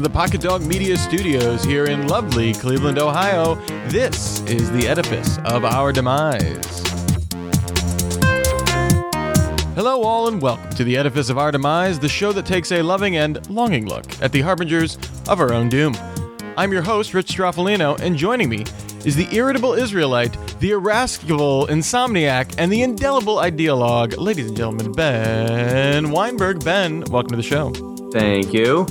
From the Pocket Dog Media Studios here in lovely Cleveland, Ohio, this is the edifice of our demise. Hello, all, and welcome to the edifice of our demise, the show that takes a loving and longing look at the harbingers of our own doom. I'm your host, Rich Stroffolino, and joining me is the irritable Israelite, the irascible insomniac, and the indelible ideologue, ladies and gentlemen, Ben Weinberg. Ben, welcome to the show. Thank you.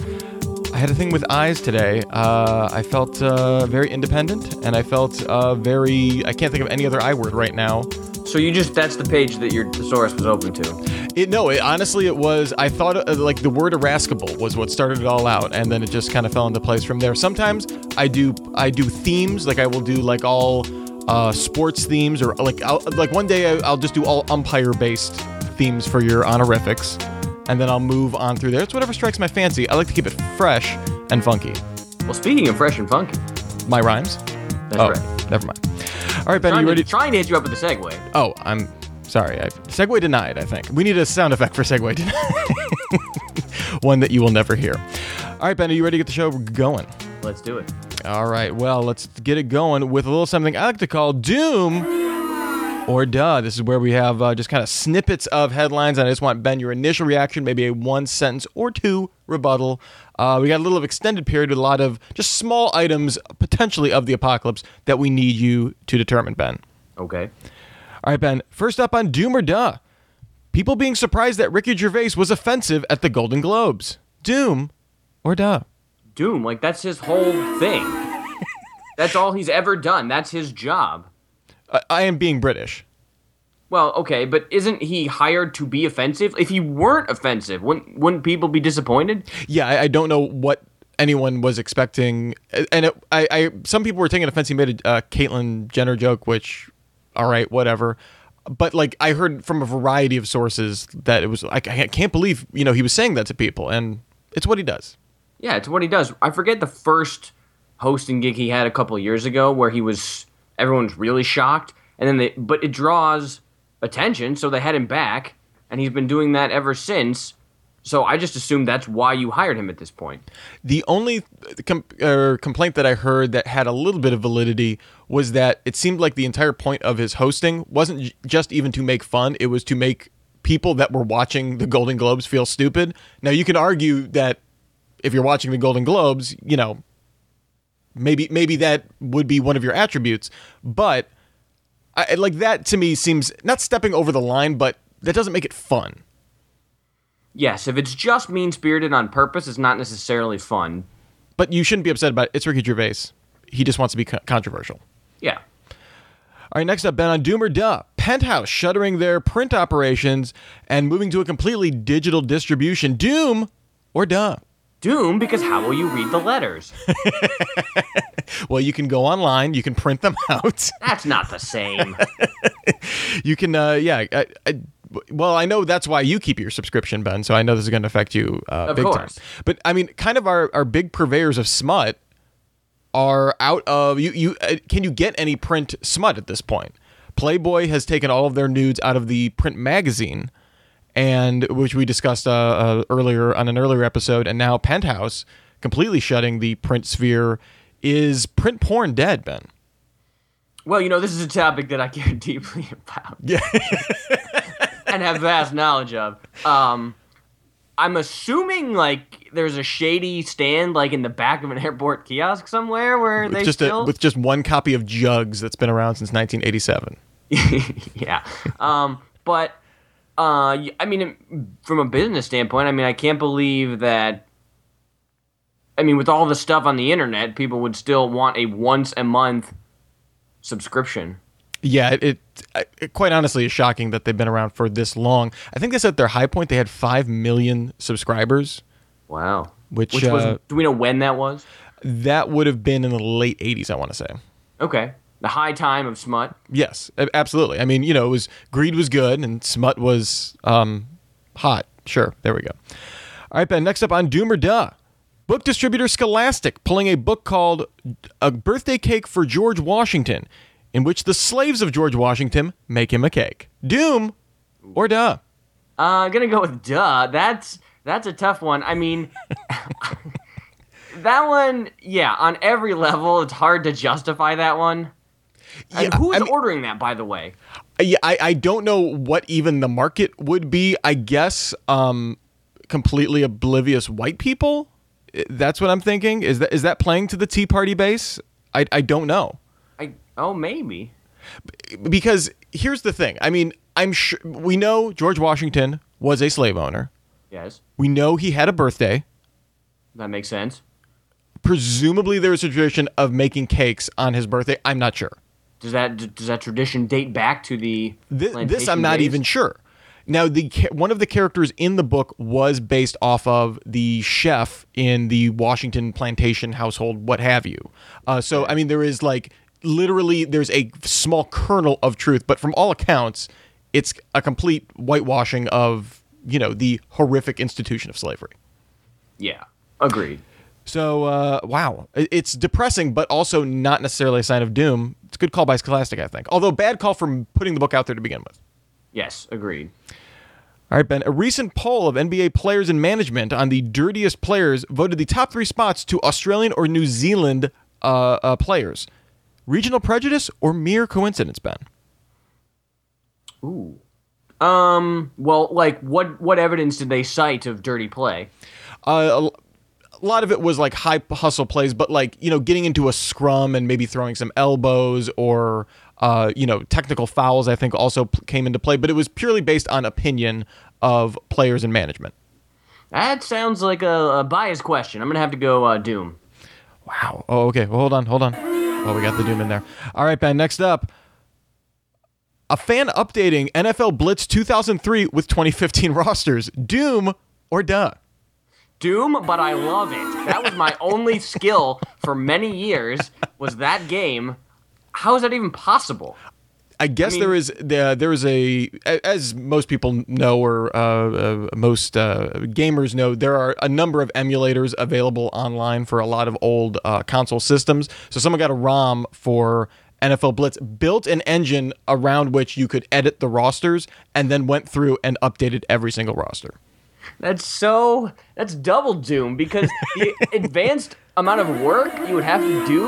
I had a thing with eyes today. Uh, I felt uh, very independent, and I felt uh, very. I can't think of any other I word right now. So you just that's the page that your thesaurus was open to. It no, it, honestly, it was. I thought uh, like the word irascible was what started it all out, and then it just kind of fell into place from there. Sometimes I do I do themes, like I will do like all uh, sports themes, or like I'll, like one day I'll just do all umpire based themes for your honorifics, and then I'll move on through there. It's whatever strikes my fancy. I like to keep it fresh and funky. Well, speaking of fresh and funky, My rhymes. that's oh, right. never mind. All right, Ben, you ready? to, trying to hit you up with a segue. Oh, I'm sorry. I, segue denied, I think. We need a sound effect for segue denied. One that you will never hear. All right, Ben, are you ready to get the show going? Let's do it. All right, well, let's get it going with a little something I like to call Doom or Duh. This is where we have uh, just kind of snippets of headlines, and I just want, Ben, your initial reaction, maybe a one sentence or two rebuttal. Uh, we got a little of extended period with a lot of just small items, potentially of the apocalypse, that we need you to determine, Ben. Okay. All right, Ben. First up on Doom or Duh. People being surprised that Ricky Gervais was offensive at the Golden Globes. Doom or Duh. Doom, like that's his whole thing. that's all he's ever done. That's his job. I, I am being British. Well, okay, but isn't he hired to be offensive? If he weren't offensive, wouldn't wouldn't people be disappointed? Yeah, I, I don't know what anyone was expecting, and it, I, I some people were taking offense. He made a uh, Caitlyn Jenner joke, which, all right, whatever. But like I heard from a variety of sources that it was like I can't believe you know he was saying that to people, and it's what he does. Yeah, it's what he does. I forget the first hosting gig he had a couple of years ago where he was everyone's really shocked, and then they but it draws attention, so they had him back, and he's been doing that ever since. So I just assume that's why you hired him at this point. The only com- er, complaint that I heard that had a little bit of validity was that it seemed like the entire point of his hosting wasn't j- just even to make fun, it was to make people that were watching the Golden Globes feel stupid. Now, you can argue that if you're watching the Golden Globes, you know, maybe maybe that would be one of your attributes, but I, like that to me seems not stepping over the line, but that doesn't make it fun. Yes, if it's just mean spirited on purpose, it's not necessarily fun. But you shouldn't be upset about it. It's Ricky Gervais. He just wants to be co- controversial. Yeah. All right, next up, Ben on Doom or Duh. Penthouse shuttering their print operations and moving to a completely digital distribution. Doom or Duh? Doom, because how will you read the letters? Well, you can go online, you can print them out. That's not the same. you can, uh, yeah. I, I, well, I know that's why you keep your subscription, Ben. So I know this is going to affect you uh, Of big course. time. But I mean, kind of our, our big purveyors of smut are out of you. You uh, can you get any print smut at this point? Playboy has taken all of their nudes out of the print magazine, and which we discussed uh, uh, earlier on an earlier episode, and now Penthouse completely shutting the print sphere. Is print porn dead, Ben? well, you know, this is a topic that I care deeply about. Yeah. and have vast knowledge of. Um, I'm assuming like there's a shady stand like in the back of an airport kiosk somewhere where they just still a, with just one copy of Jugs that's been around since 1987. yeah. Um, but uh, I mean, from a business standpoint, I mean, I can't believe that. I mean, with all the stuff on the internet, people would still want a once a month subscription. Yeah, it, it, it quite honestly is shocking that they've been around for this long. I think they said at their high point they had five million subscribers. Wow. Which, Which was? uh, Do we know when that was? That would have been in the late 80s, I want to say. Okay. The high time of smut. Yes, absolutely. I mean, you know, it was greed was good and smut was um, hot. Sure, there we go. All right, Ben. Next up on Doom or Duh, book distributor Scholastic pulling a book called "A Birthday Cake for George Washington," in which the slaves of George Washington make him a cake. Doom or Duh? Uh, I'm gonna go with duh. That's that's a tough one. I mean, that one, yeah, on every level, it's hard to justify that one. And Yeah, who is I mean- ordering that, by the way? Yeah, I, I don't know what even the market would be. I guess um, completely oblivious white people. That's what I'm thinking. Is that is that playing to the Tea Party base? I, I don't know I oh maybe. because here's the thing. I mean, I'm sure we know George Washington was a slave owner. Yes, We know he had a birthday. that makes sense. Presumably, there was a tradition of making cakes on his birthday. I'm not sure. Does that does that tradition date back to the This, this I'm not days? even sure. Now, the one of the characters in the book was based off of the chef in the Washington plantation household, what have you. Uh, so, I mean, there is like literally there's a small kernel of truth, but from all accounts, it's a complete whitewashing of you know the horrific institution of slavery. Yeah, agreed. So, uh, wow, it's depressing, but also not necessarily a sign of doom. It's a good call by Scholastic, I think. Although bad call from putting the book out there to begin with. Yes, agreed. All right, Ben. A recent poll of NBA players and management on the dirtiest players voted the top three spots to Australian or New Zealand uh, uh, players. Regional prejudice or mere coincidence, Ben? Ooh. Um. Well, like, what what evidence did they cite of dirty play? Uh, a lot of it was like high hustle plays, but like you know, getting into a scrum and maybe throwing some elbows or uh, you know, technical fouls. I think also p- came into play, but it was purely based on opinion of players and management. That sounds like a, a biased question. I'm gonna have to go uh, Doom. Wow. Oh, okay. Well, hold on, hold on. Well, we got the doom in there. All right, Ben. Next up, a fan updating NFL Blitz 2003 with 2015 rosters. Doom or duh? Doom, but I love it. That was my only skill for many years. Was that game? How is that even possible? I guess mean- there is there, there is a a- as most people know or uh, uh, most uh, gamers know there are a number of emulators available online for a lot of old uh, console systems. So someone got a ROM for NFL Blitz, built an engine around which you could edit the rosters, and then went through and updated every single roster. That's so. That's double Doom because the advanced amount of work you would have to do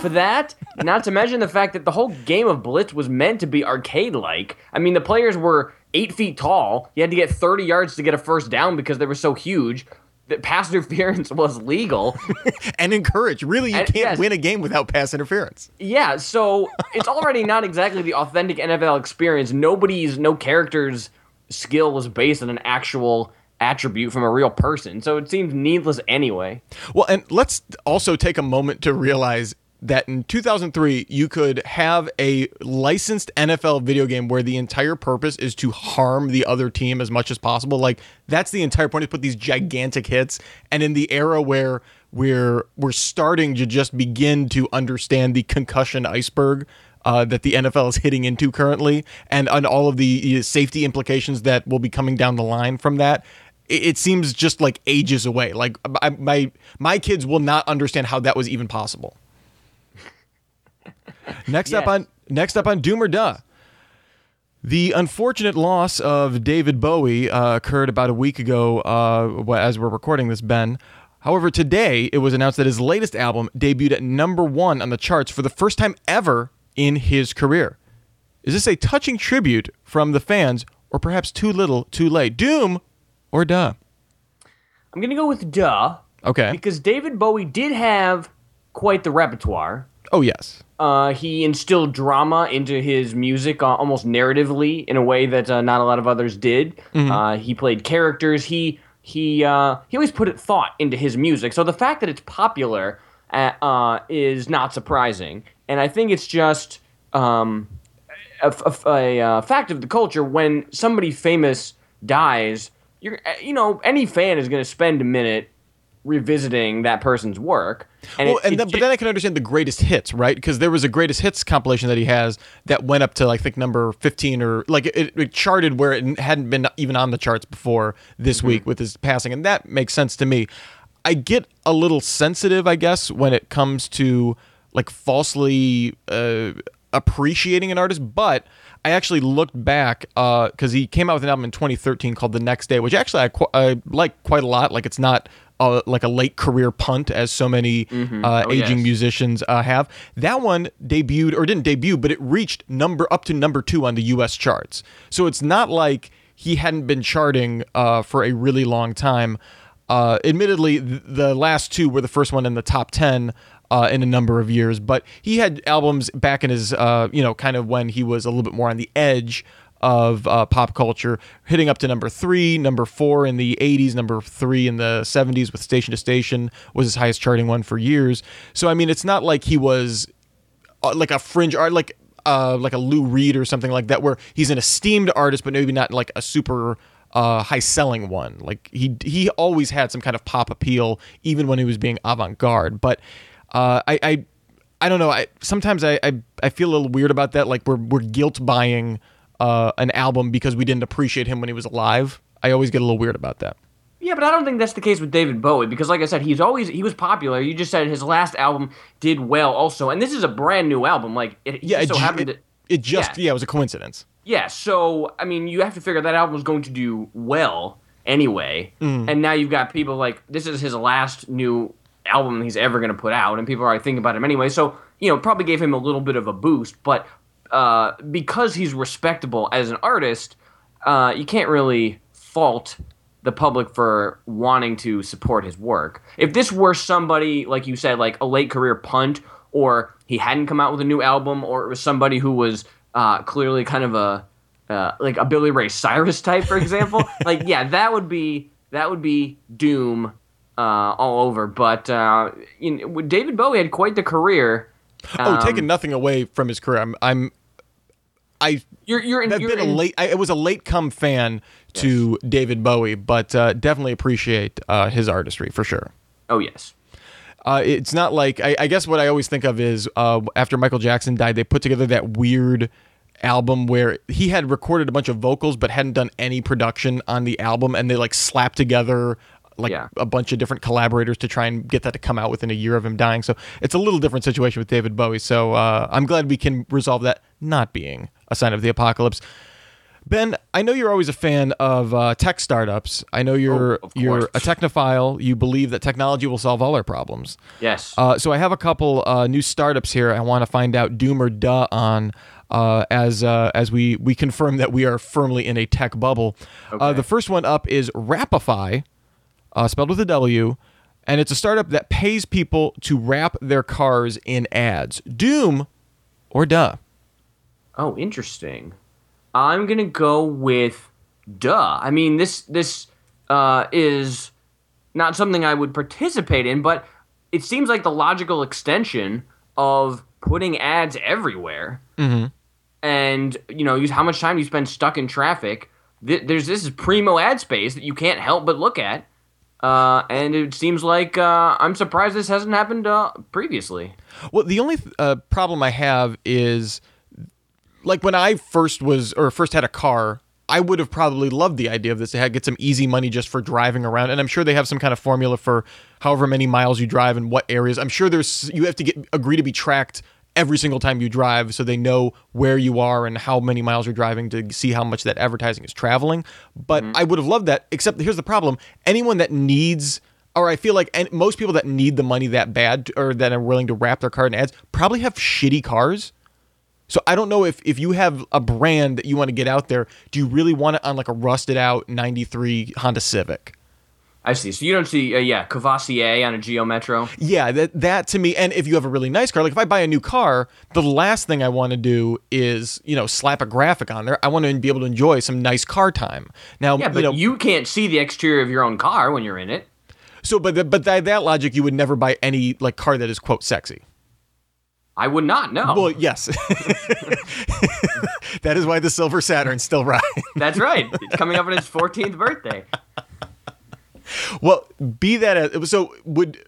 for that, not to mention the fact that the whole game of Blitz was meant to be arcade like. I mean, the players were eight feet tall. You had to get 30 yards to get a first down because they were so huge. That pass interference was legal. and encouraged. Really, you And- can't yes. win a game without pass interference. Yeah, so it's already not exactly the authentic NFL experience. Nobody's, no character's skill was based on an actual attribute from a real person. So it seems needless anyway. Well, and let's also take a moment to realize that in 2003, you could have a licensed NFL video game where the entire purpose is to harm the other team as much as possible. Like that's the entire point is put these gigantic hits. And in the era where we're we're starting to just begin to understand the concussion iceberg uh, that the NFL is hitting into currently, and on all of the safety implications that will be coming down the line from that. It it seems just like ages away. Like I- my my kids will not understand how that was even possible. Next up on next up on Doom or Duh. The unfortunate loss of David Bowie uh, occurred about a week ago, uh, as we're recording this, Ben. However, today it was announced that his latest album debuted at number one on the charts for the first time ever in his career. Is this a touching tribute from the fans, or perhaps too little, too late? Doom or Duh? I'm going to go with duh Okay. because David Bowie did have quite the repertoire. Oh yes. Uh, he instilled drama into his music uh, almost narratively in a way that uh, not a lot of others did. Uh, he played characters. He he uh, he always put thought into his music. So the fact that it's popular uh, uh, is not surprising, and I think it's just um, a, a- a, fact of the culture when somebody famous dies. You're uh, you know any fan is going to spend a minute revisiting that person's work. And well, it- and it then, ju- but then I can understand the greatest hits, right? Because there was a greatest hits compilation that he has that went up to like, I think number fifteen or like it, it charted where it hadn't been even on the charts before this Mm-hmm. week with his passing, and that makes sense to me. I get a little sensitive, I guess, when it comes to like falsely uh, appreciating an artist, but I actually looked back because he came out with an album in 2013 called The Next Day, which actually I, qu- I like quite a lot. Like it's not uh, like a late career punt, as so many uh, Oh, aging yes. musicians uh, have. That one debuted or didn't debut, but it reached number up to number two on the U.S. charts. So it's not like he hadn't been charting uh, for a really long time. Uh, admittedly, th- the last two were the first one in the top ten uh, in a number of years, but he had albums back in his, uh, you know, kind of when he was a little bit more on the edge of uh, pop culture, hitting up to number three, number four in the 80s, number three in the 70s with Station to Station was his highest charting one for years. So, I mean, it's not like he was uh, like a fringe art, like uh, like a Lou Reed or something like that, where he's an esteemed artist, but maybe not like a super uh, high selling one. Like he he always had some kind of pop appeal, even when he was being avant garde. But uh, I, I I don't know. I sometimes I, I I feel a little weird about that. Like we're we're guilt buying uh, an album because we didn't appreciate him when he was alive. I always get a little weird about that. Yeah, but I don't think that's the case with David Bowie because, like I said, he's always he was popular. You just said his last album did well, also, and this is a brand new album. Like, it, Yeah, it so ju- happened. it, to, it just yeah. yeah. it was a coincidence. yeah, so I mean, you have to figure that album was going to do well anyway, Mm. and now you've got people like this is his last new album he's ever going to put out, and people are thinking about him anyway. So you know, probably gave him a little bit of a boost, but uh, because he's respectable as an artist, uh, you can't really fault the public for wanting to support his work. If this were somebody, like you said, like a late career punt, or he hadn't come out with a new album, or it was somebody who was uh, clearly kind of a uh, like a Billy Ray Cyrus type, for example, like yeah, that would be that would be doom uh, all over. But uh, you know, David Bowie had quite the career. Oh, Um, taking nothing away from his career, I'm I'm I You're you're in, I've you're been a late. I, I was a late come fan to David Bowie, but uh, definitely appreciate uh, his artistry for sure. Oh yes. Uh, it's not like I, I guess what I always think of is uh, after Michael Jackson died, they put together that weird album where he had recorded a bunch of vocals but hadn't done any production on the album, and they like slapped together like Yeah. a bunch of different collaborators to try and get that to come out within a year of him dying. So it's a little different situation with David Bowie. So uh, I'm glad we can resolve that not being a sign of the apocalypse. Ben, I know you're always a fan of uh, tech startups. I know you're Oh, you're a technophile. You believe that technology will solve all our problems. Yes. Uh, so I have a couple uh, new startups here. I want to find out doom or duh on uh, as uh, as we we confirm that we are firmly in a tech bubble. Uh, Okay. the first one up is Wrapify, uh, spelled with a W, and it's a startup that pays people to wrap their cars in ads. Doom or duh? Oh, interesting. I'm gonna go with duh. I mean, this this uh, is not something I would participate in, but it seems like the logical extension of putting ads everywhere. Mm-hmm. And you know, use how much time you spend stuck in traffic? Th- There's this is primo ad space that you can't help but look at. Uh, and it seems like uh, I'm surprised this hasn't happened uh, previously. Well, the only uh, problem I have is like when I first was or first had a car, I would have probably loved the idea of this to have, get some easy money just for driving around. And I'm sure they have some kind of formula for however many miles you drive and what areas. I'm sure there's you have to get agree to be tracked every single time you drive so they know where you are and how many miles you're driving to see how much that advertising is traveling. But mm-hmm. I would have loved that except here's the problem. Anyone that needs or I feel like and most people that need the money that bad or that are willing to wrap their car in ads probably have shitty cars. So I don't know if if you have a brand that you want to get out there, do you really want it on like a rusted out 93 Honda Civic? I see. So you don't see, uh, yeah, Cavalier on a Geo Metro. Yeah, that that to me and if you have a really nice car, like if I buy a new car, the last thing I want to do is, you know, slap a graphic on there. I want to be able to enjoy some nice car time. Now, Yeah, but you know, you can't see the exterior of your own car when you're in it. so but the, but that, that logic you would never buy any like car that is quote sexy. I would not know. Well, yes. that is why the silver Saturn still rides. That's right. It's coming up on its 14th birthday. Well, be that as so would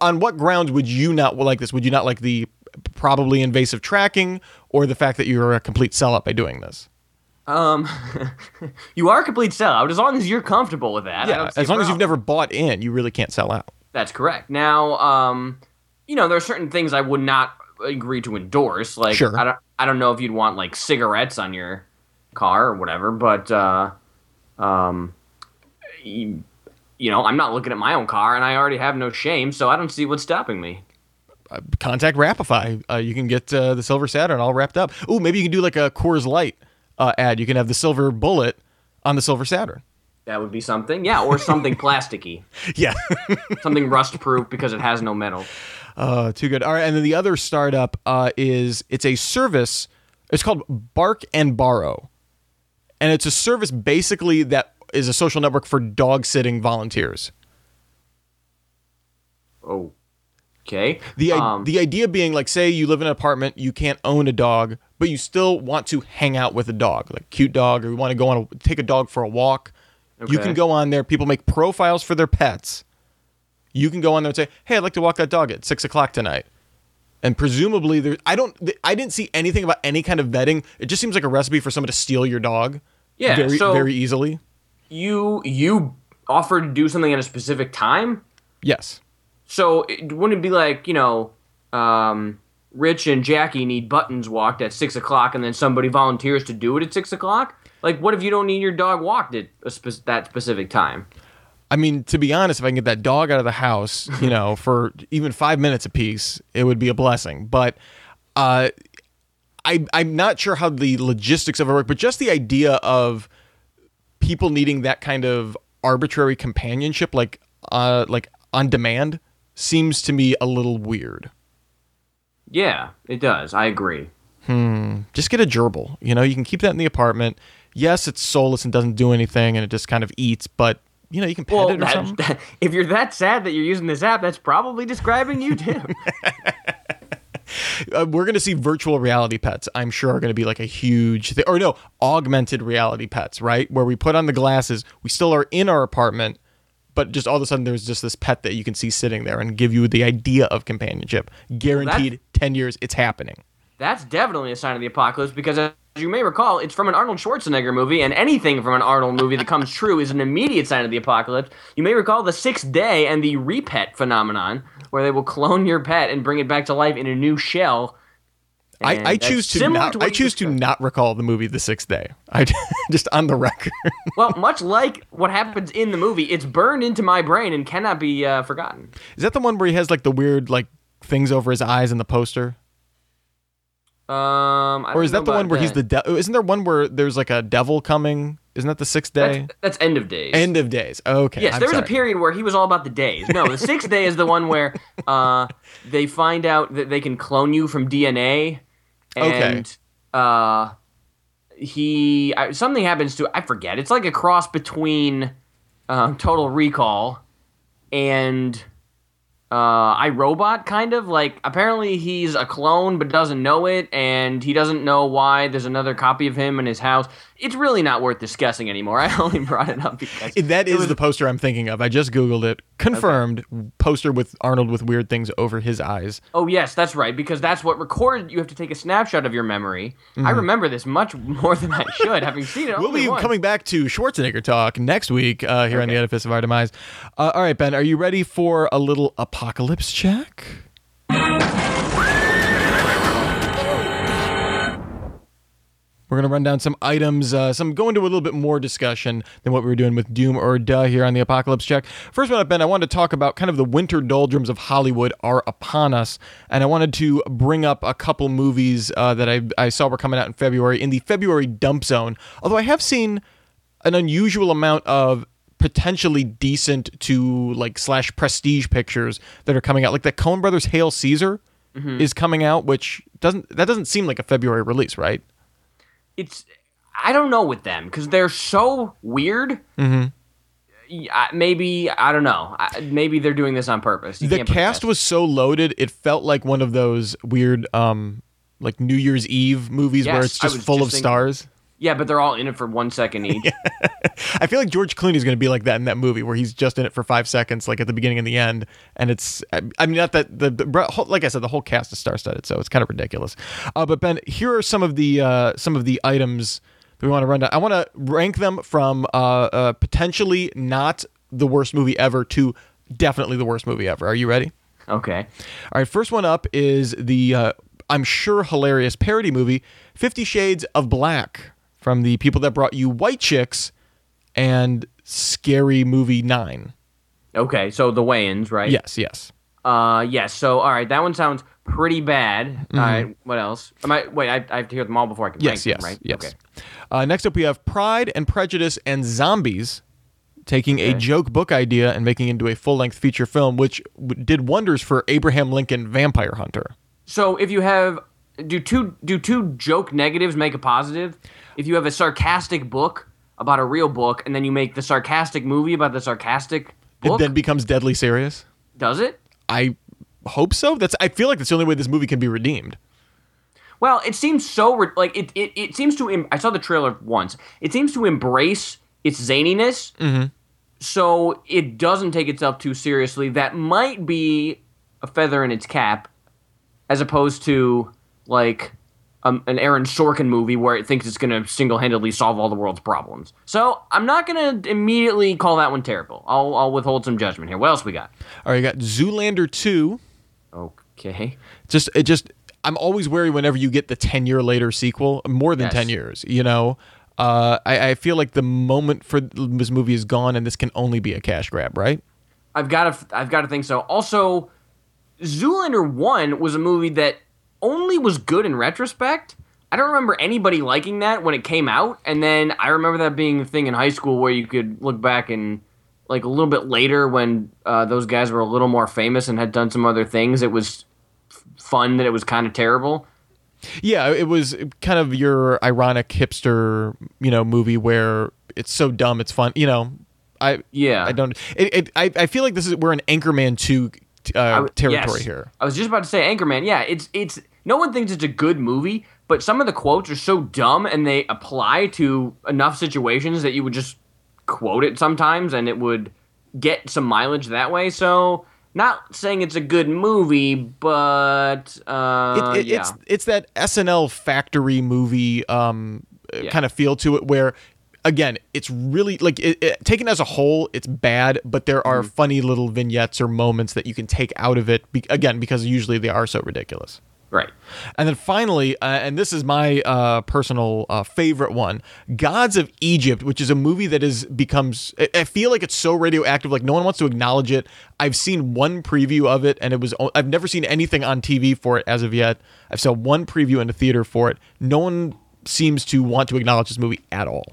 on what grounds would you not like this? Would you not like the probably invasive tracking or the fact that you're a complete sellout by doing this? Um, you are a complete sellout as long as you're comfortable with that. Yeah, as long as you've never bought in, you really can't sell out. That's correct. Now, um, you know, there are certain things I would not agree to endorse. Like, Sure. I don't, I don't know if you'd want like cigarettes on your car or whatever, but uh, um, you, you know, I'm not looking at my own car, and I already have no shame, so I don't see what's stopping me. contact Wrapify. Uh, you can get uh, the Silver Saturn all wrapped up. Ooh, maybe you can do like a Coors Light uh, ad. You can have the Silver Bullet on the Silver Saturn. That would be something, yeah, or something plasticky, Yeah. something rust proof because it has no metal. uh, too good. All right, and then the other startup uh, is it's a service. It's called Bark and Borrow, and it's a service basically that is a social network for dog sitting volunteers. Oh, okay. The Um, the idea being like say you live in an apartment, you can't own a dog, but you still want to hang out with a dog, like cute dog, or you want to go on a, take a dog for a walk. Okay. You can go on there. People make profiles for their pets. You can go on there and say, "Hey, I'd like to walk that dog at six o'clock tonight." And presumably, there. I don't. I didn't see anything about any kind of vetting. It just seems like a recipe for someone to steal your dog. Yeah, Very so- very easily. You you offer to do something at a specific time, Yes. so it wouldn't it be like you know, um, Rich and Jackie need buttons walked at six o'clock, and then somebody volunteers to do it at six o'clock? Like, what if you don't need your dog walked at a spe- that specific time? I mean, to be honest, if I can get that dog out of the house, you know, for even five minutes apiece, it would be a blessing. But uh, I, I'm not sure how the logistics of it work, but just the idea of people needing that kind of arbitrary companionship, like uh, like on demand, seems to me a little weird. Yeah, it does. I agree. Hmm. Just get a gerbil. You know, you can keep that in the apartment. Yes, it's soulless and doesn't do anything, and it just kind of eats. But you know, you can pet Well, it or that- something. if you're that sad that you're using this app, that's probably describing you too. uh, we're going to see virtual reality pets. I'm sure are going to be like a huge thing, or no, augmented reality pets, right? Where we put on the glasses, we still are in our apartment, but just all of a sudden there's just this pet that you can see sitting there and give you the idea of companionship. Guaranteed, ten years, it's happening. That's definitely a sign of the apocalypse because, as you may recall, it's from an Arnold Schwarzenegger movie, and anything from an Arnold movie that comes true is an immediate sign of the apocalypse. You may recall the sixth day and the repet phenomenon, where they will clone your pet and bring it back to life in a new shell. I, I choose to not. what I choose to not recall the movie The Sixth Day. I just on the record. Well, much like what happens in the movie, it's burned into my brain and cannot be uh, forgotten. Is that the one where he has like the weird like things over his eyes in the poster? Um, I Or is that the one where he's the that. de- isn't there one where there's like a devil coming? Isn't that the sixth day? That's, that's end of days. End of days. Okay. Yes, I'm there was a period where he was all about the days. No, the sixth day is the one where uh, they find out that they can clone you from DNA, and uh, he I, something happens to I forget. It's like a cross between um, Total Recall and uh, I, Robot, kind of like apparently he's a clone but doesn't know it, and he doesn't know why there's another copy of him in his house. It's really not worth discussing anymore. I only brought it up because That is was- the poster I'm thinking of. I just googled it. Confirmed poster with Arnold with weird things over his eyes. Oh yes, that's right. Because that's what recorded. You have to take a snapshot of your memory. I remember this much more than I should, having seen it. Mm-hmm. We'll be once. coming back to Schwarzenegger talk next week uh, here on the Edifice of Our Demise. Uh, all right, Ben, are you ready for a little apocalypse check? We're going to run down some items, uh, some go into a little bit more discussion than what we were doing with Doom or Duh here on the Apocalypse Check. First one up, Ben, I wanted to talk about kind of the winter doldrums of Hollywood are upon us. And I wanted to bring up a couple movies uh, that I, I saw were coming out in February in the February dump zone. Although I have seen an unusual amount of potentially decent to like slash prestige pictures that are coming out. Like the Coen Brothers Hail Caesar is coming out, which doesn't that doesn't seem like a February release, right? It's I don't know with them because they're so weird. Mm-hmm. Maybe I don't know. I, maybe they're doing this on purpose. You the cast was so loaded it felt like one of those weird um like new year's eve movies where it's just full just of thinking- stars Yeah, but they're all in it for one second each. i feel like george clooney's going to be like that in that movie where he's just in it for five seconds like at the beginning and the end and it's i mean not that the, the like i said the whole cast is star-studded so it's kind of ridiculous. Uh, but ben here are some of the uh some of the items that we want to run down. I want to rank them from uh, uh potentially not the worst movie ever to definitely the worst movie ever. Are you ready? Okay. All right, first one up is the uh, I'm sure hilarious parody movie Fifty Shades of Black from the people that brought you White Chicks and Scary Movie Nine. Okay, so the Wayans, right? Yes, yes. Uh, yes. So, all right, that one sounds pretty bad. Mm-hmm. All right, what else? Am I wait? I, I have to hear them all before I can. Yes, rank yes, them, right? yes. Okay. Uh, next up, we have Pride and Prejudice and Zombies, taking a joke book idea and making it into a full length feature film, which w- did wonders for Abraham Lincoln Vampire Hunter. So, if you have do two do two joke negatives make a positive? If you have a sarcastic book about a real book, and then you make the sarcastic movie about the sarcastic It then becomes deadly serious. does it? I hope so. That's. I feel like that's the only way this movie can be redeemed. Well, it seems so re- like it. It, it seems to. Em- I saw the trailer once. It seems to embrace its zaniness, Mm-hmm. so it doesn't take itself too seriously. That might be a feather in its cap, as opposed to like um, an Aaron Sorkin movie where it thinks it's going to single-handedly solve all the world's problems. So I'm not going to immediately call that one terrible. I'll, I'll withhold some judgment here. What else we got? All right, you got Zoolander two. Okay. Just it just. I'm always wary whenever you get the ten year later sequel, more than Yes. ten years. You know. Uh, I, I feel like the moment for this movie is gone, and this can only be a cash grab, right? I've got to I've got to think so. Also, Zoolander 1 was a movie that only was good in retrospect. I don't remember anybody liking that when it came out, and then I remember that being the thing in high school where you could look back and like a little bit later when uh, those guys were a little more famous and had done some other things, it was f- fun that it was kind of terrible. Yeah, it was kind of your ironic hipster, you know, movie where it's so dumb it's fun. You know, I Yeah. I don't. It, it, I I feel like this is we're in Anchorman two uh, territory Yes. here. I was just about to say Anchorman. Yeah, it's it's no one thinks it's a good movie, but some of the quotes are so dumb and they apply to enough situations that you would just quote it sometimes and it would get some mileage that way. So, not saying it's a good movie, but uh, It, it, yeah. It's it's that SNL factory movie um Yeah. kind of feel to it where. Again, it's really like it, taken as a whole, it's bad, but there are Mm-hmm. funny little vignettes or moments that you can take out of it. Be, again, because usually they are so ridiculous. Right. And then finally, uh, and this is my uh, personal uh, favorite one, Gods of Egypt, which is a movie that is becomes. I- I feel like it's so radioactive, like no one wants to acknowledge it. I've seen one preview of it, and it was. I've never seen anything on TV for it as of yet. I've saw one preview in a theater for it. No one seems to want to acknowledge this movie at all.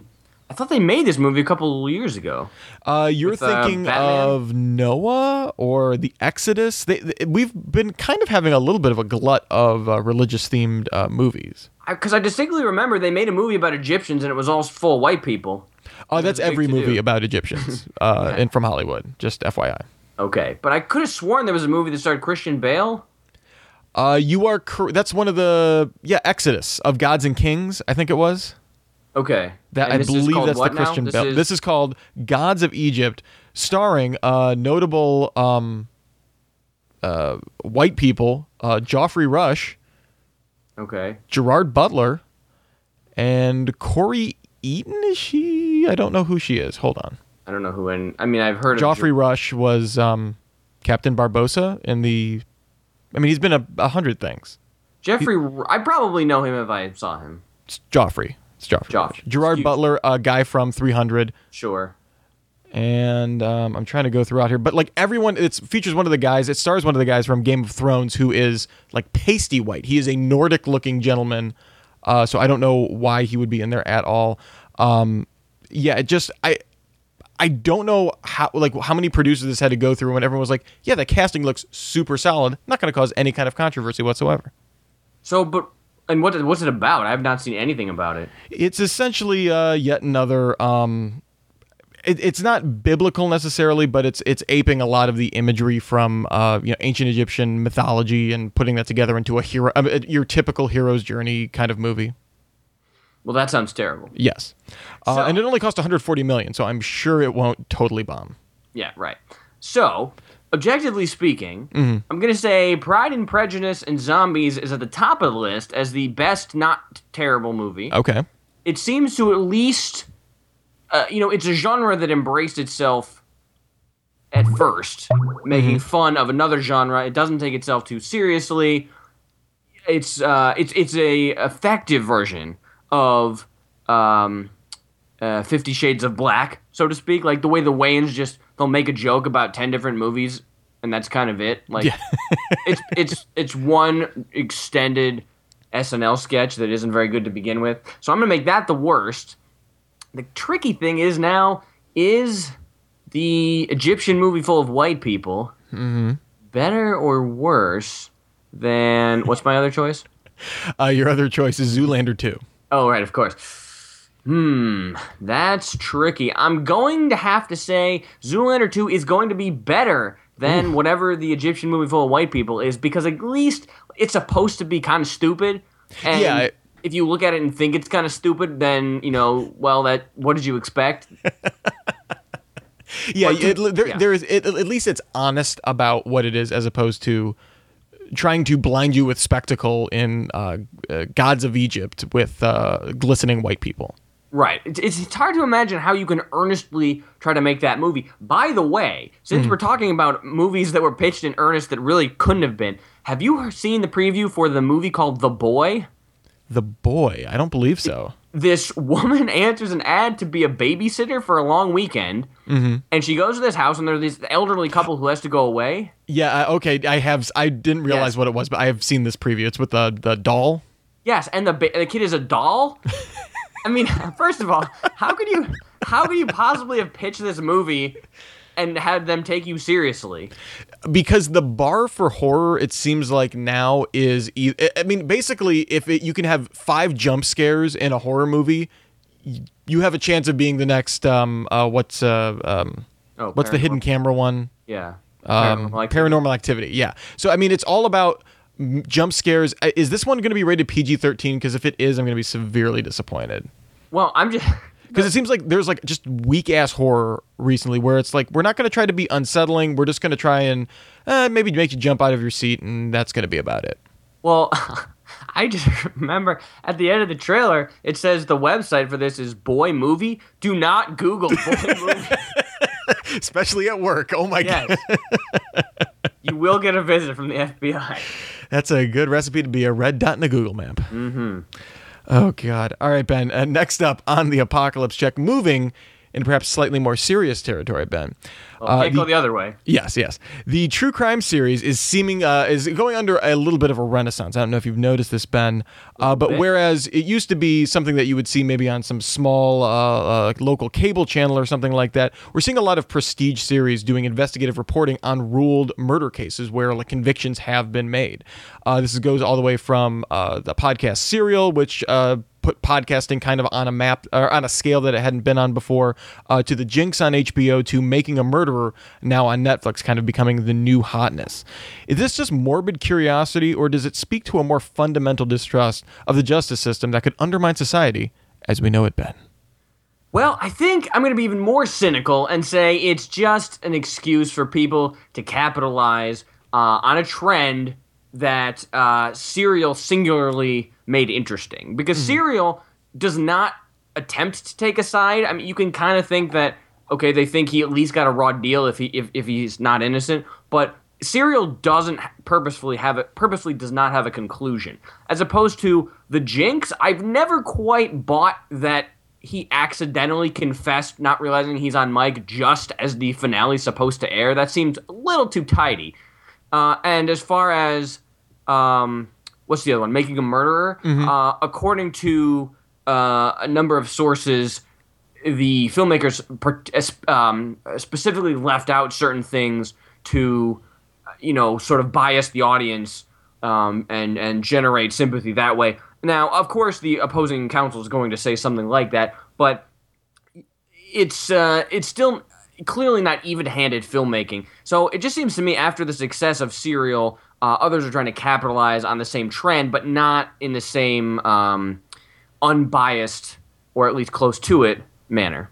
I thought they made this movie a couple of years ago. Uh, you're With, uh, thinking Batman? of Noah or the Exodus. They, they- we've been kind of having a little bit of a glut of uh, religious themed uh, movies. Because I, distinctly remember they made a movie about Egyptians and it was all full white people. Oh, that's every movie about Egyptians uh, and from Hollywood. Just FYI. Okay, but I could have sworn there was a movie that starred Christian Bale. Uh, you are cor- that's one of the yeah Exodus of Gods and Kings. I think it was Okay. that And I believe that's the what now? Christian This is- This is called Gods of Egypt, starring uh, notable um, uh, white people: uh, Joffrey Rush, Okay. Gerard Butler, and Courtney Eaton. Is she? I don't know who she is. Hold on. I don't know who. And I mean, I've heard Joffrey of. Rush was um, Captain Barbossa in the. I mean, he's been a, a hundred things. Jeffrey. I probably know him if I saw him. It's Joffrey. It's Joffrey. Joff. Rush. Gerard Excuse- Butler, a guy from 300, Sure. and um, I'm trying to go throughout here, but like everyone, it features one of the guys. It stars one of the guys from Game of Thrones who is like pasty white. He is a Nordic-looking gentleman, uh, so I don't know why he would be in there at all. Um, yeah, it just I. I don't know how like how many producers this had to go through when everyone was like, "Yeah, the casting looks super solid." Not going to cause any kind of controversy whatsoever. So, but and what what's it about? I have not seen anything about it. It's essentially uh, yet another. Um, it, it's not biblical necessarily, but it's it's aping a lot of the imagery from uh, you know ancient Egyptian mythology and putting that together into a hero, mean, your typical hero's journey kind of movie. Well, that sounds terrible. Yes, uh, So- and it only cost 140 million, so I'm sure it won't totally bomb. Yeah, right. So, objectively speaking, Mm-hmm. I'm going to say Pride and Prejudice and Zombies is at the top of the list as the best not terrible movie. Okay. It seems to at least, uh, you know, it's a genre that embraced itself at first, making fun of another genre. It doesn't take itself too seriously. It's uh, it's it's a effective version of um, uh, Fifty Shades of Black, so to speak. Like the way the Wayans just they'll make a joke about ten different movies, and that's kind of it. Like Yeah. it's it's it's one extended SNL sketch that isn't very good to begin with. So I'm gonna make that the worst. The tricky thing is now is the Egyptian movie full of white people better or worse than what's my other choice? Uh, your other choice is Zoolander 2. Oh, right, of course. Hmm, that's tricky. I'm going to have to say Zoolander 2 is going to be better than whatever the Egyptian movie full of white people is because at least it's supposed to be kind of stupid. And Yeah, if you look at it and think it's kind of stupid, then, you know, well, that what did you expect? Yeah, it, there, yeah. there is it, at least it's honest about what it is as opposed to trying to blind you with spectacle in uh, uh, Gods of Egypt with uh, glistening white people. Right. It's, it's, hard to imagine how you can earnestly try to make that movie. By the way, since we're talking about movies that were pitched in earnest that really couldn't have been, have you seen the preview for the movie called The Boy? The boy, I don't believe so. This woman answers an ad to be a babysitter for a long weekend, and she goes to this house, and there's this elderly couple who has to go away. Yeah, uh, okay, I have. I didn't realize Yes. what it was, but I have seen this preview. It's with the the doll. Yes, and the ba- the kid is a doll. I mean, first of all, how could you how could you possibly have pitched this movie and had them take you seriously? because the bar for horror it seems like now is e- I- mean basically if it, you can have five jump scares in a horror movie y- you have a chance of being the next um uh what's uh um Oh, what's the hidden camera one Yeah. um Paranormal Activity. paranormal activity yeah so i mean it's all about jump scares is this one going to be rated pg-13 because if it is i'm going to be severely disappointed Well, I'm just because it seems like there's like just weak ass horror recently where it's like we're not going to try to be unsettling we're just going to try and uh, maybe make you jump out of your seat and that's going to be about it well, I just remember at the end of the trailer it says the website for this is Boy Movie. Do not Google Boy Movie. especially at work oh my god you will get a visit from the FBI. that's a good recipe to be a red dot in a google map mm-hmm. Oh god. All right ben uh, next up on the apocalypse check moving in perhaps slightly more serious territory ben Well, Uh, can't go the other way. Yes, yes. The true crime series is seeming uh, is going under a little bit of a renaissance. I don't know if you've noticed this, Ben. Uh, but bit. whereas it used to be something that you would see maybe on some small uh, uh, like local cable channel or something like that, we're seeing a lot of prestige series doing investigative reporting on ruled murder cases where like convictions have been made. Uh, this goes all the way from uh, the podcast Serial, which. Put podcasting kind of on a map or on a scale that it hadn't been on before uh, to the jinx on hbo to making a murderer now on netflix kind of becoming the new hotness. Is this just morbid curiosity or does it speak to a more fundamental distrust of the justice system that could undermine society as we know it ben? Well, I think I'm going to be even more cynical and say it's just an excuse for people to capitalize uh, on a trend that uh, Serial singularly made interesting. Because Serial does not attempt to take a side. I mean, you can kind of think that okay, they think he at least got a raw deal if he if, if he's not innocent, but Serial doesn't purposefully have it purposely does not have a conclusion. As opposed to the Jinx, I've never quite bought that he accidentally confessed not realizing he's on mic just as the finale's supposed to air. That seems a little too tidy. Uh, and as far as um, what's the other one? Making a murderer. Uh, according to uh, a number of sources, the filmmakers per- um, specifically left out certain things to, you know, sort of bias the audience um, and and generate sympathy that way. Now, of course, the opposing counsel is going to say something like that, but it's uh, it's still clearly not even-handed filmmaking. So it just seems to me after the success of Serial, uh, others are trying to capitalize on the same trend, but not in the same um, unbiased or at least close to it manner.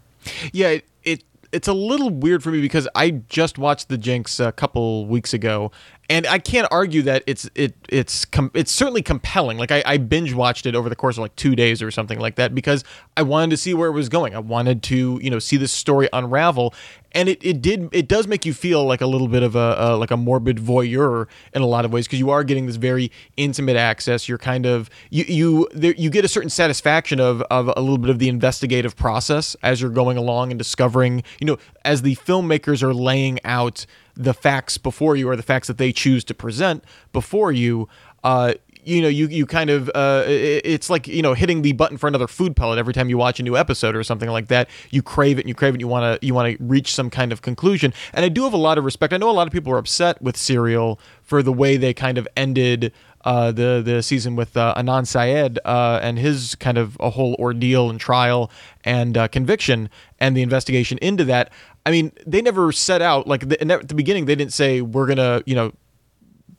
Yeah, it, it it's a little weird for me because I just watched The Jinx a couple weeks ago, and I can't argue that it's it it's com- it's certainly compelling. Like I, I binge watched it over the course of like two days or something like that because I wanted to see where it was going. I wanted to you know see this story unravel, and it, it did it does make you feel like a little bit of a, a like a morbid voyeur in a lot of ways because you are getting this very intimate access. You're kind of you you there, you get a certain satisfaction of of a little bit of the investigative process as you're going along and discovering. You know, as the filmmakers are laying out the facts before you or the facts that they choose to present before you. Uh, you know you you kind of uh, it's like you know hitting the button for another food pellet every time you watch a new episode or something like that you crave it and you crave it and you want to you want to reach some kind of conclusion and i do have a lot of respect i know a lot of people are upset with serial for the way they kind of ended uh, the the season with uh, Adnan Syed uh, and his kind of a whole ordeal and trial and uh, conviction and the investigation into that. I mean, they never set out like the, at the beginning. They didn't say we're gonna you know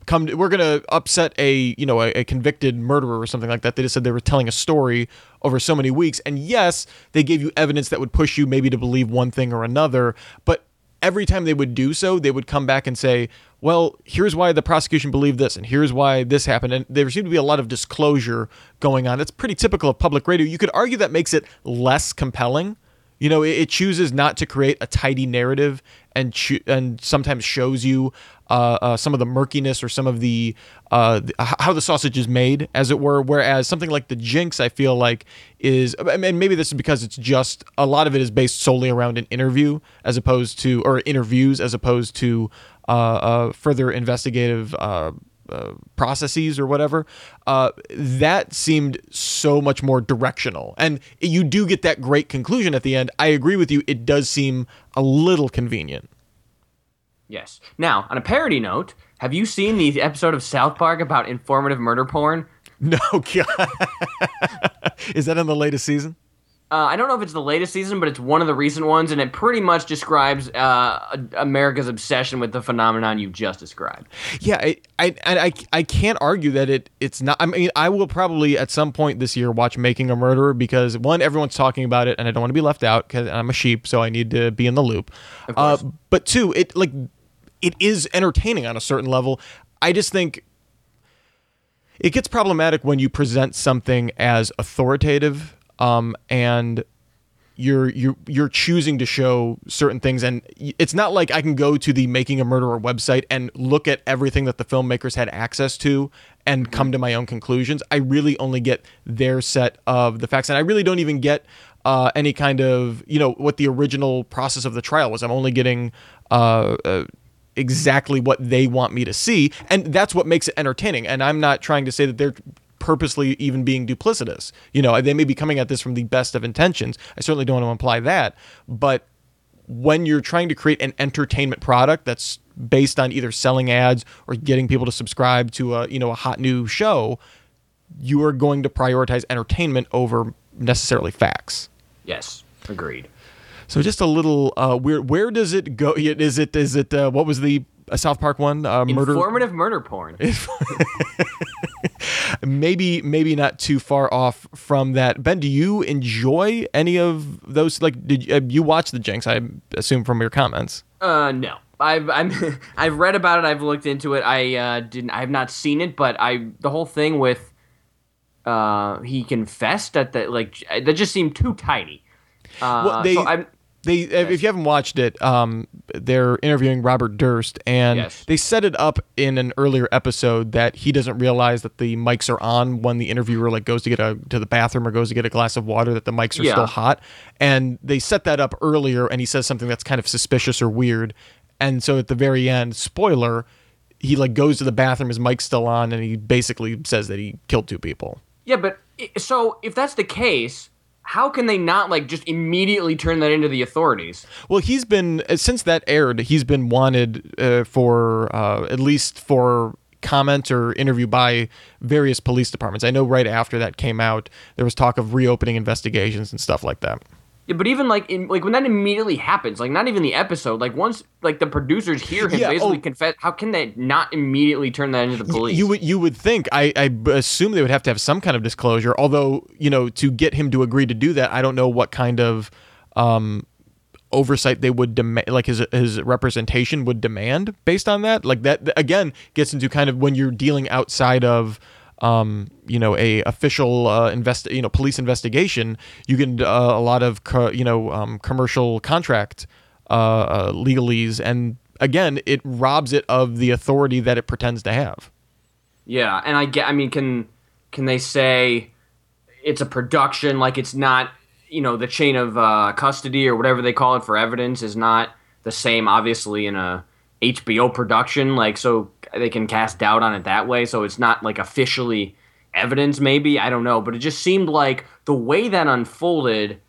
come to, we're gonna upset a you know a, a, convicted murderer or something like that. They just said they were telling a story over so many weeks. And yes they gave you evidence that would push you maybe to believe one thing or another. But every time they would do so they would come back and say well here's why the prosecution believed this and here's why this happened. And there seemed to be a lot of disclosure going on. That's pretty typical of public radio. You could argue that makes it less compelling you know, it, it, chooses not to create a tidy narrative and cho- and sometimes shows you uh, uh, some of the murkiness or some of the, uh, the, how the sausage is made, as it were. Whereas something like the Jinx, I feel like is, and maybe this is because it's just a lot of it is based solely around an interview as opposed to or interviews as opposed to uh, uh, further investigative. Uh, processes or whatever, uh, that seemed so much more directional. And you do get that great conclusion at the end. I agree with you. It does seem a little convenient. Yes. Now, on a parody note, have you seen the episode of South Park about informative murder porn? No, God. Is that in the latest season? Uh, I don't know if it's the latest season, but it's one of the recent ones, and it pretty much describes uh, America's obsession with the phenomenon you've just described. Yeah, I, I, I, I can't argue that it it's not. I mean, I will probably at some point this year watch Making a Murderer because one, everyone's talking about it, and I don't want to be left out because I'm a sheep, so I need to be in the loop. Uh, but two, it like it is entertaining on a certain level. I just think it gets problematic when you present something as authoritative um, and you're you're you're choosing to show certain things and it's not like I can go to the Making a Murderer website and look at everything that the filmmakers had access to and come to my own conclusions. I really only get their set of the facts and I really don't even get uh, any kind of you know what the original process of the trial was. I'm only getting uh, uh, exactly what they want me to see. And that's what makes it entertaining. And I'm not trying to say that they're purposely even being duplicitous. You know, they may be coming at this from the best of intentions. I certainly don't want to imply that. But when you're trying to create an entertainment product that's based on either selling ads or getting people to subscribe to a, you know, a hot new show, you are going to prioritize entertainment over necessarily facts. Yes, agreed. So just a little uh, weird. Where does it go? Is it is it uh, what was the uh, South Park one? Uh, murder. Informative murder porn. maybe maybe not too far off from that. Ben, do you enjoy any of those? Like, did you, uh, you watch the Jinx? I assume from your comments. Uh, no. I've I'm I've read about it. I've looked into it. I uh, didn't. I have not seen it, but I the whole thing with uh he confessed that that like that just seemed too tiny. Uh, well, they, so I'm they yes. if you haven't watched it, um, they're interviewing Robert Durst, and yes. they set it up in an earlier episode that he doesn't realize that the mics are on when the interviewer like goes to get a to the bathroom or goes to get a glass of water that the mics are yeah. still hot, and they set that up earlier, and he says something that's kind of suspicious or weird, and so at the very end, spoiler, he like goes to the bathroom, his mic's still on, and he basically says that he killed two people. Yeah, but so if that's the case how can they not like just immediately turn that into the authorities? Well, he's been uh, since that aired, he's been wanted uh, for uh, at least for comment or interview by various police departments. I know right after that came out, there was talk of reopening investigations and stuff like that. Yeah, but even like in like when that immediately happens, like not even the episode, like once like the producers hear him yeah, basically oh, confess, how can they not immediately turn that into the police? You would you would think I, I assume they would have to have some kind of disclosure. Although you know to get him to agree to do that, I don't know what kind of um, oversight they would demand, like his his representation would demand based on that. Like that again gets into kind of when you're dealing outside of um, you know, a official uh, invest, you know, police investigation, you get uh, a lot of, co- you know, um, commercial contract uh, uh, legalese, and again, it robs it of the authority that it pretends to have. Yeah, and I get. I mean, can can they say it's a production? Like it's not, you know, the chain of uh, custody or whatever they call it for evidence is not the same, obviously, in a HBO production. Like, so they can cast doubt on it that way. So it's not like officially evidence. Maybe I don't know, but it just seemed like the way that unfolded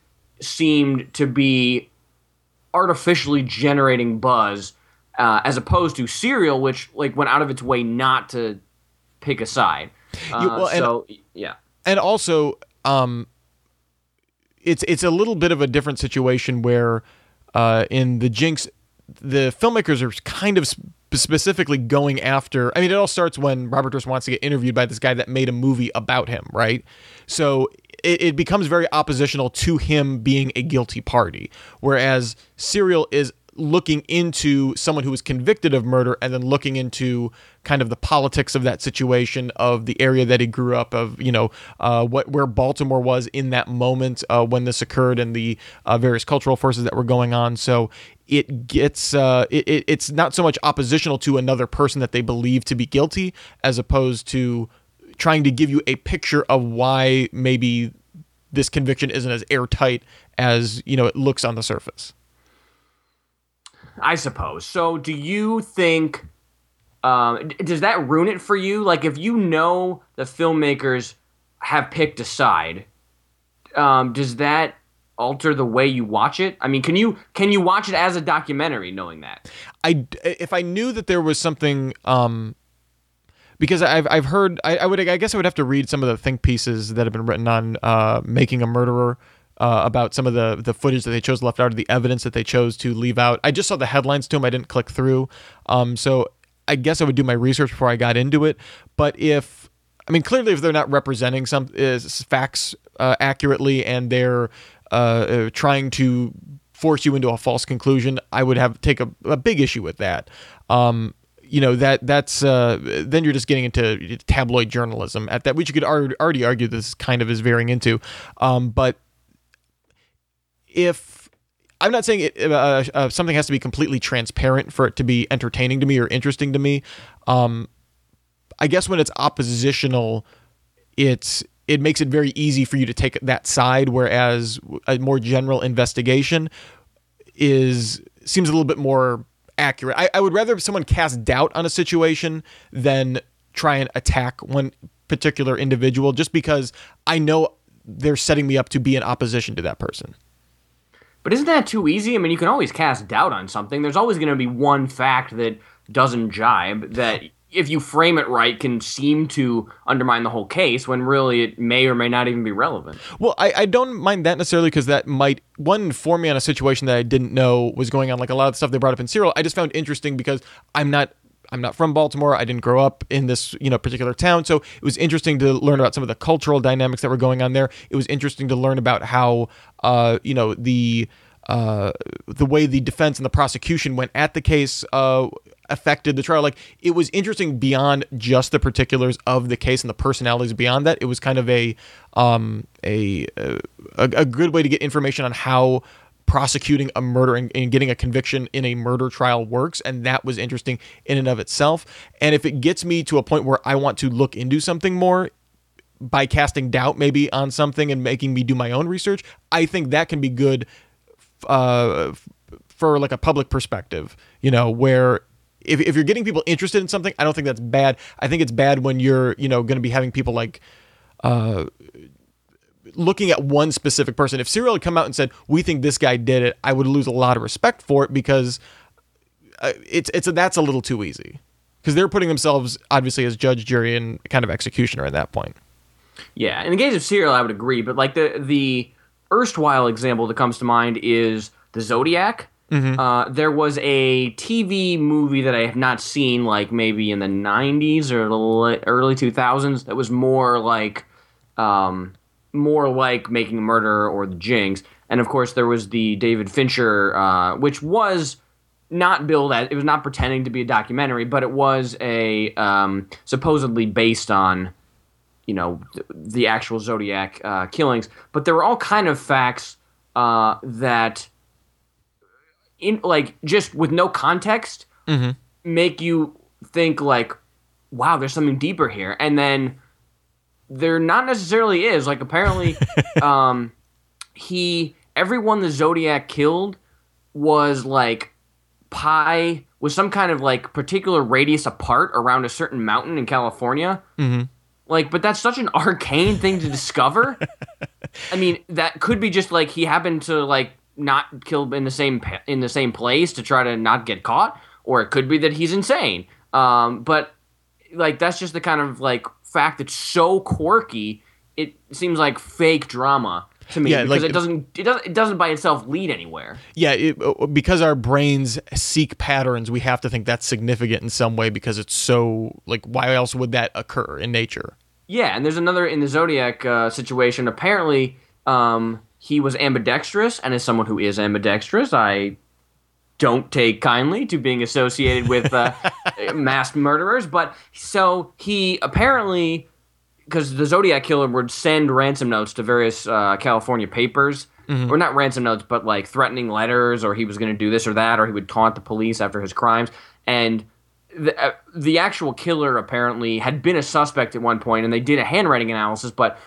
seemed to be artificially generating buzz uh, as opposed to Serial, which like went out of its way not to pick a side. Uh, You- well, and- so yeah, and also um it's it's a little bit of a different situation where uh in the jinx the filmmakers are kind of sp- specifically going after i mean it all starts when robert Durst wants to get interviewed by this guy that made a movie about him right? So it, it becomes very oppositional to him being a guilty party whereas serial is looking into someone who was convicted of murder and then looking into kind of the politics of that situation of the area that he grew up of you know uh, what where Baltimore was in that moment uh, when this occurred and the uh, various cultural forces that were going on. So it gets uh, it, it, it's not so much oppositional to another person that they believe to be guilty as opposed to trying to give you a picture of why maybe this conviction isn't as airtight as you know it looks on the surface I suppose. So do you think? Um, does that ruin it for you? Like, if you know the filmmakers have picked a side, um, does that alter the way you watch it? I mean, can you can you watch it as a documentary knowing that? I if I knew that there was something um because I've I've heard I, I would I guess I would have to read some of the think pieces that have been written on uh making a murderer uh, about some of the the footage that they chose left out of the evidence that they chose to leave out. I just saw the headlines to them. I didn't click through. Um so I guess I would do my research before I got into it. But if I mean clearly if they're not representing some is facts uh, accurately and they're uh, uh, trying to force you into a false conclusion, I would have take a, a big issue with that. Um, you know that that's uh, then you're just getting into tabloid journalism at that, which you could already, already argue this kind of is veering into. Um, but if I'm not saying it, uh, uh, something has to be completely transparent for it to be entertaining to me or interesting to me. Um, I guess when it's oppositional, it's it makes it very easy for you to take that side, whereas a more general investigation is seems a little bit more accurate. I, I would rather someone cast doubt on a situation than try and attack one particular individual, just because I know they're setting me up to be in opposition to that person. But isn't that too easy? I mean, you can always cast doubt on something. There's always going to be one fact that doesn't jibe that if you frame it right can seem to undermine the whole case when really it may or may not even be relevant. Well, I, I don't mind that necessarily because that might one inform me on a situation that I didn't know was going on. Like a lot of the stuff they brought up in Serial, I just found interesting because I'm not I'm not from Baltimore. I didn't grow up in this you know particular town, so it was interesting to learn about some of the cultural dynamics that were going on there. It was interesting to learn about how uh, you know the uh, the way the defense and the prosecution went at the case uh, affected the trial. Like it was interesting beyond just the particulars of the case and the personalities beyond that. It was kind of a um, a, a a good way to get information on how prosecuting a murder and, and getting a conviction in a murder trial works and that was interesting in and of itself. And if it gets me to a point where i want to look into something more by casting doubt maybe on something and making me do my own research i think that can be good uh, for like a public perspective you know where if, if you're getting people interested in something i don't think that's bad. I think it's bad when you're you know going to be having people like uh, looking at one specific person. If Serial had come out and said, "We think this guy did it," I would lose a lot of respect for it because uh, it's it's a, that's a little too easy because they're putting themselves obviously as judge, jury, and kind of executioner at that point. Yeah, in the case of Serial, I would agree, but like the the erstwhile example that comes to mind is the Zodiac. Uh, there was a TV movie that I have not seen, like maybe in the '90s or early 2000s, that was more like, um, more like Making a Murder or The Jinx. And of course, there was the David Fincher, uh, which was not billed as it was not pretending to be a documentary, but it was a um, supposedly based on you know th- the actual Zodiac uh, killings. But there were all kind of facts uh, that in like just with no context make you think like wow there's something deeper here and then there not necessarily is. Like apparently um he everyone the zodiac killed was like pi was some kind of like particular radius apart around a certain mountain in california. Mm-hmm. like but that's such an arcane thing to discover. I mean that could be just like he happened to like not kill in the same in the same place to try to not get caught or it could be that he's insane. Um but like that's just the kind of like fact that's so quirky it seems like fake drama to me Yeah, because like- it doesn't it doesn't it doesn't by itself lead anywhere Yeah, it, uh, because our brains seek patterns, we have to think that's significant in some way because it's so like why else would that occur in nature? Yeah, and there's another in the Zodiac uh, situation. Apparently, um, he was ambidextrous, and as someone who is ambidextrous, I don't take kindly to being associated with uh, mass murderers. But so he apparently, because the Zodiac killer would send ransom notes to various uh, California papers, or not ransom notes, but like threatening letters, or he was going to do this or that, or he would taunt the police after his crimes, and the, uh, the actual killer apparently had been a suspect at one point and they did a handwriting analysis but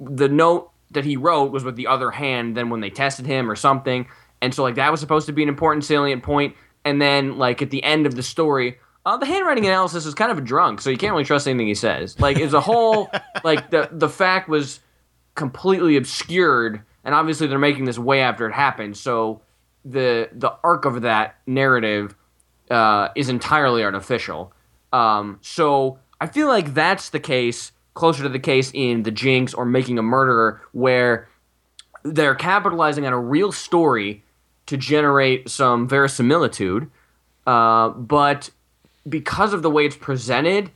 the note that he wrote was with the other hand than when they tested him or something and so like that was supposed to be an important salient point. And then like at the end of the story uh, the handwriting analysis is kind of a drunk so you can't really trust anything he says. Like as a whole like the the fact was completely obscured and obviously they're making this way after it happened. So the the arc of that narrative uh, is entirely artificial. Um, so I feel like that's the case, closer to the case in The Jinx or Making a Murderer, where they're capitalizing on a real story to generate some verisimilitude, uh, but because of the way it's presented,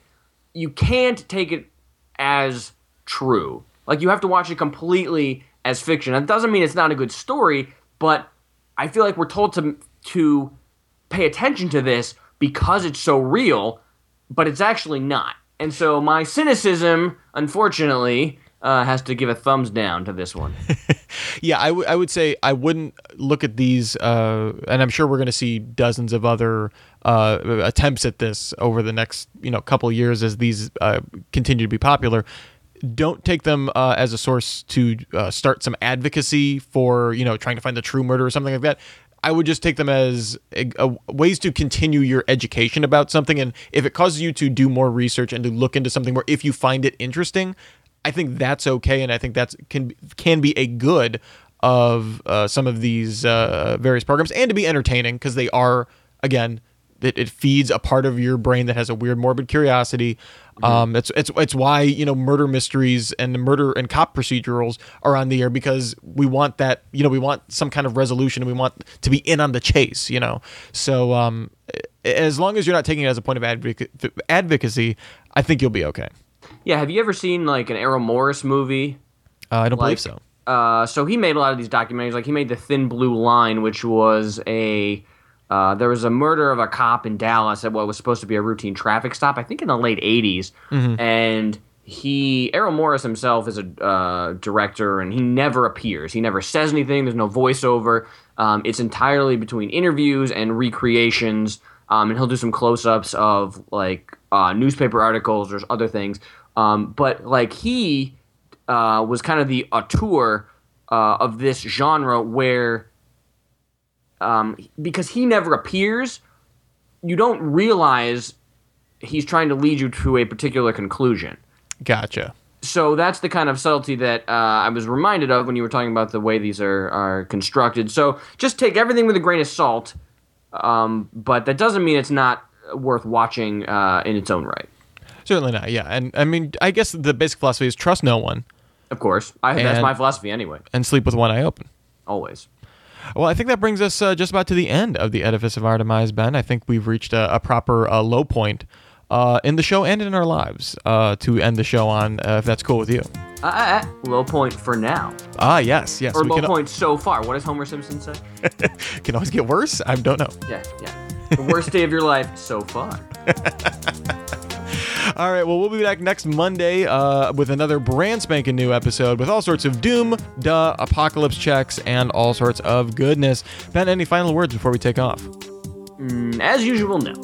you can't take it as true. Like you have to watch it completely as fiction. That doesn't mean it's not a good story, but I feel like we're told to to pay attention to this because it's so real, but it's actually not. And so my cynicism, unfortunately, uh, has to give a thumbs down to this one. Yeah, I, w- I would say I wouldn't look at these, uh, and I'm sure we're going to see dozens of other uh, attempts at this over the next you know couple years as these uh, continue to be popular. Don't take them uh, as a source to uh, start some advocacy for you know trying to find the true murder or something like that. I would just take them as a, a ways to continue your education about something, and if it causes you to do more research and to look into something more, if you find it interesting, I think that's okay, and I think that's can can be a good of uh, some of these uh, various programs, and to be entertaining because they are again it, it feeds a part of your brain that has a weird morbid curiosity. Um, it's it's it's why you know murder mysteries and the murder and cop procedurals are on the air because we want that you know we want some kind of resolution and we want to be in on the chase. You know, so um, as long as you're not taking it as a point of advoca- advocacy, I think you'll be okay. Yeah, have you ever seen like an Errol Morris movie? Uh, I don't believe so. Uh, so he made a lot of these documentaries. Like he made the Thin Blue Line, which was a uh, there was a murder of a cop in Dallas at what was supposed to be a routine traffic stop. I think in the late '80s, and he Errol Morris himself is a uh, director, and he never appears. He never says anything. There's no voiceover. Um, it's entirely between interviews and recreations. Um, and he'll do some close-ups of like uh, newspaper articles or other things. Um, but like he uh, was kind of the auteur uh, of this genre where um, because he never appears, you don't realize he's trying to lead you to a particular conclusion. Gotcha. So that's the kind of subtlety that uh, I was reminded of when you were talking about the way these are, are constructed. So just take everything with a grain of salt, um, but that doesn't mean it's not worth watching uh, in its own right. Certainly not. Yeah, and I mean, I guess the basic philosophy is trust no one Of course, I, that's my philosophy anyway. and sleep with one eye open. Always. Well, I think that brings us uh, just about to the end of the edifice of our demise, Ben. I think we've reached a, a proper uh, low point uh, in the show and in our lives uh, to end the show on, uh, if that's cool with you. Uh, low point for now, Ah, yes, yes. or low point so far. What does Homer Simpson say? can always get worse. I don't know. Yeah, yeah. The worst day of your life so far. All right, well, we'll be back next Monday uh, with another brand spanking new episode with all sorts of doom, duh, apocalypse checks, and all sorts of goodness. Ben, any final words before we take off? Mm, As usual, no.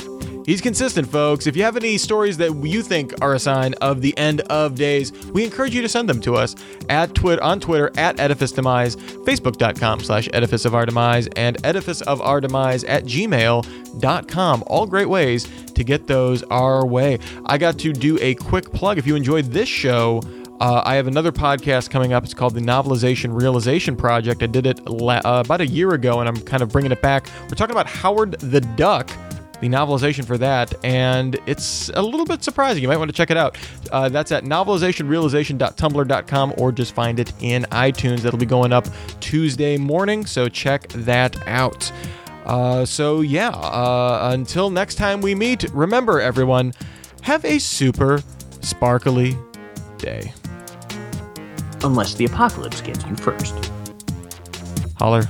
He's consistent, folks. If you have any stories that you think are a sign of the end of days, we encourage you to send them to us at Twitter on Twitter at Edifice Demise, Facebook.com slash Edifice of Our Demise, and Edifice of Our Demise at gmail.com. All great ways to get those our way. I got to do a quick plug. If you enjoyed this show, uh, I have another podcast coming up. It's called the Novelization Realization Project. I did it la- uh, about a year ago, and I'm kind of bringing it back. We're talking about Howard the Duck the novelization for that, and it's a little bit surprising. You might want to check it out. Uh, that's at novelizationrealization.tumblr.com or just find it in iTunes. That'll be going up Tuesday morning, so check that out. Uh, so, yeah, uh, until next time we meet, remember everyone, have a super sparkly day. Unless the apocalypse gets you first. Holler.